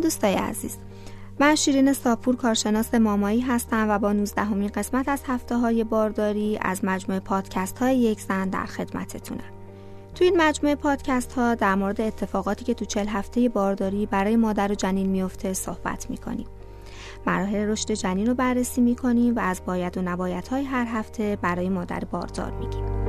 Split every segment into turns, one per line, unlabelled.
دوستای عزیز. من شیرین ساپور کارشناس مامایی هستم و با 19 همین قسمت از هفته های بارداری از مجموعه پادکست های یک زن در خدمتتونم. تو این مجموعه پادکست ها در مورد اتفاقاتی که تو چل هفته بارداری برای مادر و جنین میفته صحبت می‌کنیم. مراحل رشد جنین رو بررسی می‌کنیم و از باید و نباید های هر هفته برای مادر باردار میگیم.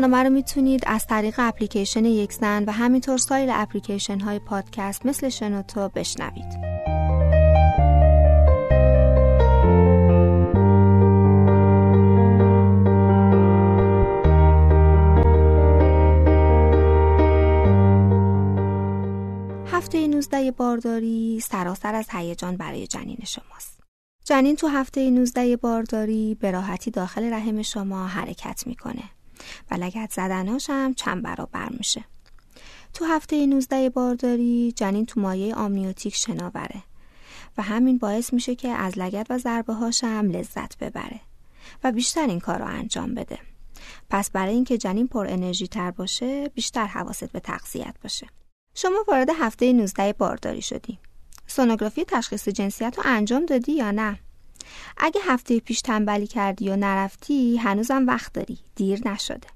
برنامه رو می‌تونید از طریق اپلیکیشن یک زن و همینطور سایر اپلیکیشن های پادکست مثل شنوتو بشنوید. هفته 19 بارداری سراسر از هیجان برای جنین شماست. جنین تو هفته 19 بارداری به راحتی داخل رحم شما حرکت می‌کنه. و لگت زدناش هم چند برابر میشه. تو هفته 19 بارداری جنین تو مایه آمنیوتیک شناوره و همین باعث میشه که از لگت و ضربه هاش هم لذت ببره و بیشتر این کار رو انجام بده. پس برای اینکه جنین پر انرژی تر باشه بیشتر حواست به تغذیت باشه. شما وارد هفته 19 بارداری شدی. سونوگرافی تشخیص جنسیت رو انجام دادی یا نه؟ اگه هفته پیش تنبلی کردی و نرفتی هنوزم وقت داری. دیر نشده.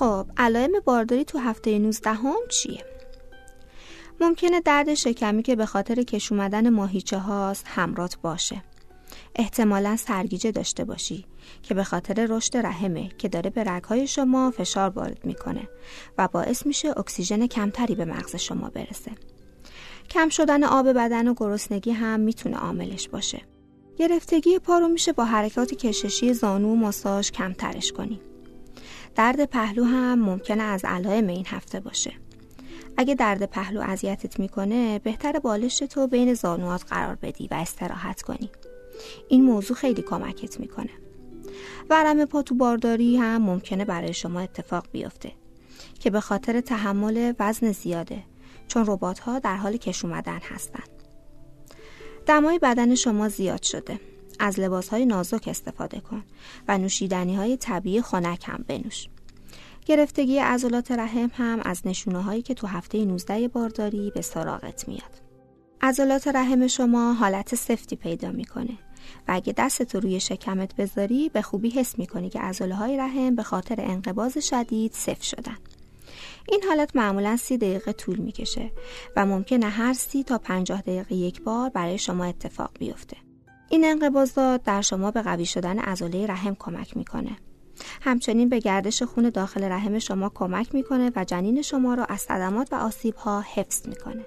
خب علائم بارداری تو هفته 19 هم چیه؟ ممکنه درد شکمی که به خاطر کش اومدن ماهیچه هاست همرات باشه. احتمالا سرگیجه داشته باشی که به خاطر رشد رحمه که داره به رگهای شما فشار وارد می‌کنه و باعث میشه اکسیژن کمتری به مغز شما برسه. کم شدن آب بدن و گرسنگی هم می‌تونه عاملش باشه. گرفتگی پا رو میشه با حرکات کششی زانو و ماساژ کمترش کنی. درد پهلو هم ممکنه از علائم این هفته باشه. اگه درد پهلو اذیتت می‌کنه بهتر بالش تو بین زانوات قرار بدی و استراحت کنی. این موضوع خیلی کمکت می‌کنه. ورم پا تو بارداری هم ممکنه برای شما اتفاق بیفته که به خاطر تحمل وزن زیاده چون ربات ها در حال کش اومدن هستن. دمای بدن شما زیاد شده. از لباس های نازک استفاده کن و نوشیدنی های طبیعی خنک هم بنوش. گرفتگی عضلات رحم هم از نشونه هایی که تو هفته 19 بارداری به سراغت میاد. عضلات رحم شما حالت سفتی پیدا می‌کنه. و اگه دستتو روی شکمت بذاری به خوبی حس می‌کنی که عضله های رحم به خاطر انقباز شدید سفت شدن. این حالت معمولا سی دقیقه طول می‌کشه و ممکنه هر سی تا پنجاه دقیقه یک بار برای شما اتفاق بیفته. این انقباضات در شما به قوی شدن عضله رحم کمک می‌کنه. همچنین به گردش خون داخل رحم شما کمک می‌کنه و جنین شما را از صدمات و آسیب ها حفظ می‌کنه.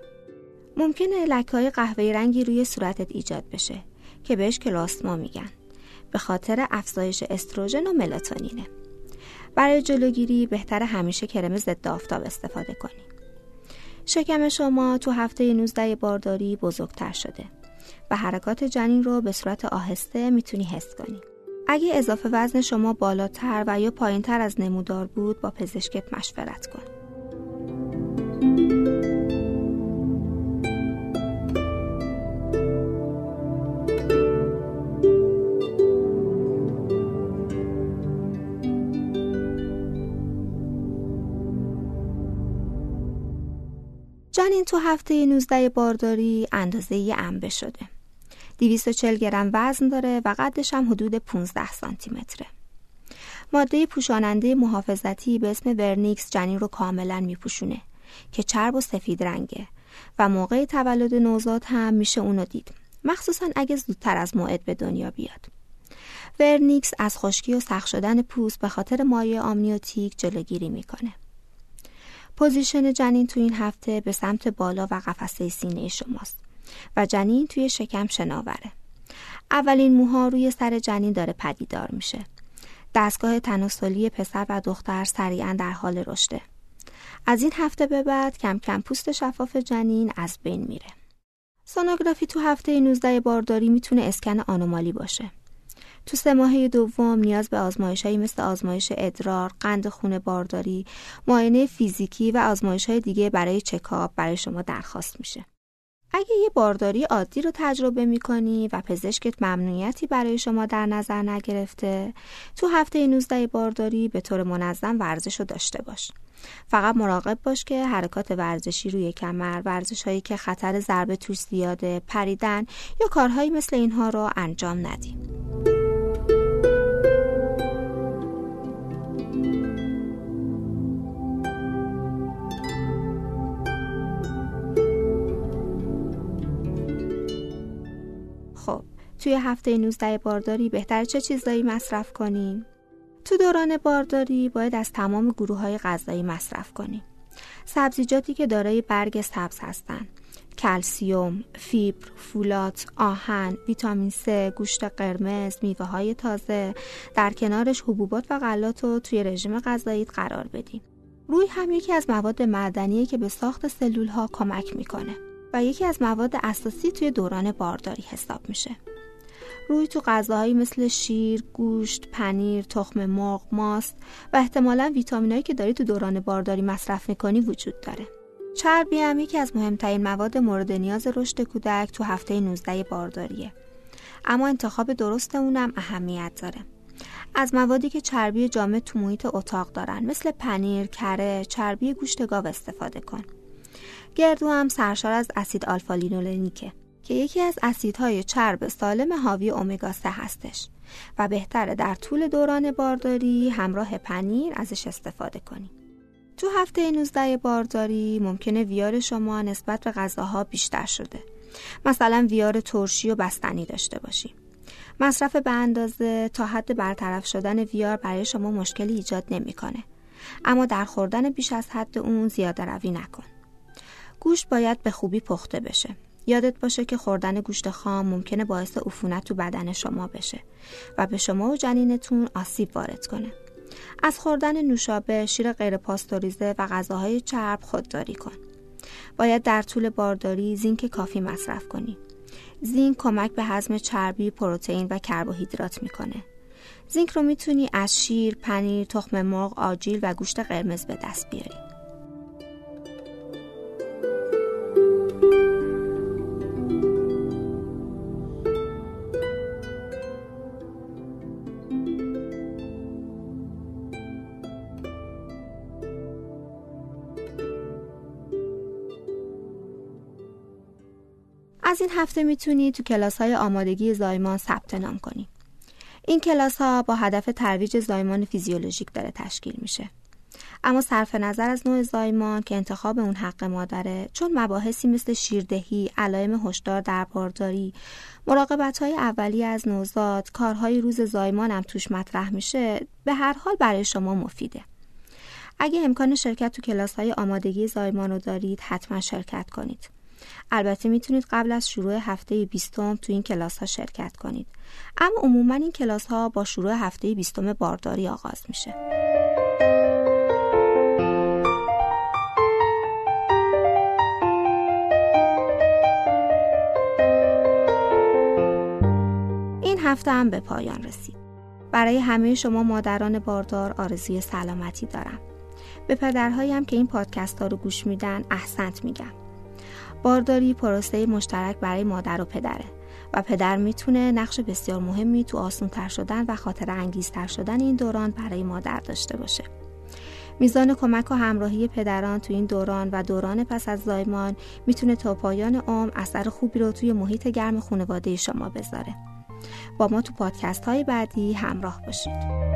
ممکنه لکه های قهوه‌ای رنگی روی صورتت ایجاد بشه. که بهش کلاسما میگن. به خاطر افزایش استروژن و ملاتونینه. برای جلوگیری بهتر همیشه کرم ضد آفتاب استفاده کنی. شکم شما تو هفته 19 بارداری بزرگتر شده و حرکات جنین رو به صورت آهسته می‌تونی حس کنی. اگه اضافه وزن شما بالاتر و یا پایینتر از نمودار بود با پزشکت مشورت کن. جنین تو هفته 19 بارداری اندازه یه انبه شده. 240 گرم وزن داره و قدش هم حدود 15 سانتی متره. ماده پوشاننده محافظتی به اسم vernix جنین رو کاملا میپوشونه که چرب و سفید رنگه و موقع تولد نوزاد هم میشه اونو دید مخصوصا اگه زودتر از موعد به دنیا بیاد vernix از خشکی و سخت شدن پوست به خاطر مایع آمنیوتیک جلوگیری می‌کنه position جنین تو این هفته به سمت بالا و قفسه سینه شماست و جنین توی شکم شناوره. اولین موها روی سر جنین داره پدیدار میشه. دستگاه تناسلی پسر و دختر سریعا در حال رشده. از این هفته به بعد کم کم پوست شفاف جنین از بین میره. سونوگرافی تو هفته 19 بارداری می‌تونه اسکن anomaly باشه. تو سه ماهه دوم نیاز به آزمایش هایی مثل آزمایش ادرار، قند خون بارداری، معاینه فیزیکی و آزمایش های دیگه برای چکاپ برای شما درخواست میشه. اگه یه بارداری عادی رو تجربه می‌کنی و پزشکت ممنوعیتی برای شما در نظر نگرفته تو هفته 19 بارداری به طور منظم ورزش رو داشته باش فقط مراقب باش که حرکات ورزشی روی کمر ورزش هایی که خطر ضربه توش زیاده پریدن یا کارهایی مثل اینها رو انجام ندی توی هفته 19 بارداری بهتر چه چیزایی مصرف کنیم؟ تو دوران بارداری باید از تمام گروه های غذایی مصرف کنیم. سبزیجاتی که دارای برگ سبز هستند. کلسیوم، فیبر، فولات، آهن، ویتامین C، گوشت قرمز، میوه های تازه، در کنارش حبوبات و غلات رو توی رژیم غذایی قرار بدیم. روی هم یکی از مواد معدنیه که به ساخت سلول ها کمک می‌کنه. و یکی از مواد اساسی توی دوران بارداری حساب میشه. روی تو غذاهایی مثل شیر، گوشت، پنیر، تخم مرغ، ماست و احتمالا ویتامینایی که داری تو دوران بارداری مصرف می‌کنی وجود داره. چربی هم یکی از مهمترین مواد مورد نیاز رشد کودک تو هفته 19 بارداریه. اما انتخاب درست اونم اهمیت داره. از موادی که چربی جامد تو محیط اتاق دارن مثل پنیر، کره، چربی گوشت گاو استفاده کن. گردو هم سرشار از اسید آلفا لینولنیکه که یکی از اسیدهای چرب سالم حاوی امگا 3 هستش و بهتره در طول دوران بارداری همراه پنیر ازش استفاده کنی. تو هفته 19 بارداری ممکنه ویار شما نسبت به غذاها بیشتر شده. مثلا ویار ترشی و بستنی داشته باشی. مصرف به اندازه تا حد برطرف شدن ویار برای شما مشکلی ایجاد نمی‌کنه. اما در خوردن بیش از حد اون زیاده روی نکن. گوشت باید به خوبی پخته بشه. یادت باشه که خوردن گوشت خام ممکنه باعث عفونت تو بدن شما بشه و به شما و جنینتون آسیب وارد کنه. از خوردن نوشابه، شیر غیر پاستوریزه و غذاهای چرب خودداری کن. باید در طول بارداری زینک کافی مصرف کنی. زینک کمک به هضم چربی، پروتئین و کربوهیدرات می‌کنه. زینک رو می‌تونی از شیر، پنیر، تخم مرغ، آجیل و گوشت قرمز به دست بیاری. از این هفته می‌تونی تو کلاس های آمادگی زایمان ثبت نام کنی. این کلاس ها با هدف ترویج زایمان فیزیولوژیک داره تشکیل میشه. اما صرف نظر از نوع زایمان که انتخاب اون حق مادره چون مباحثی مثل شیردهی، علائم هشدار در بارداری، مراقبت های اولیه از نوزاد، کارهای روز زایمان هم توش مطرح میشه به هر حال برای شما مفیده. اگه امکان شرکت تو کلاس های آمادگی زایمان رو دارید حتما شرکت کنید. البته می‌تونید قبل از شروع هفته بیستم تو این کلاس ها شرکت کنید. اما عموما این کلاس ها با شروع هفته بیستم بارداری آغاز میشه. این هفته هم به پایان رسید. برای همه شما مادران باردار آرزوی سلامتی دارم. به پدرهایم که این پادکست ها رو گوش میدن احسنت میگم. بارداری پروسه مشترک برای مادر و پدره و پدر می‌تونه نقش بسیار مهمی تو آسونتر شدن و خاطر انگیزتر شدن این دوران برای مادر داشته باشه. میزان کمک و همراهی پدران تو این دوران و دوران پس از زایمان می‌تونه تا پایان عمر اثر خوبی رو توی محیط گرم خانواده شما بذاره. با ما تو پادکست های بعدی همراه باشید.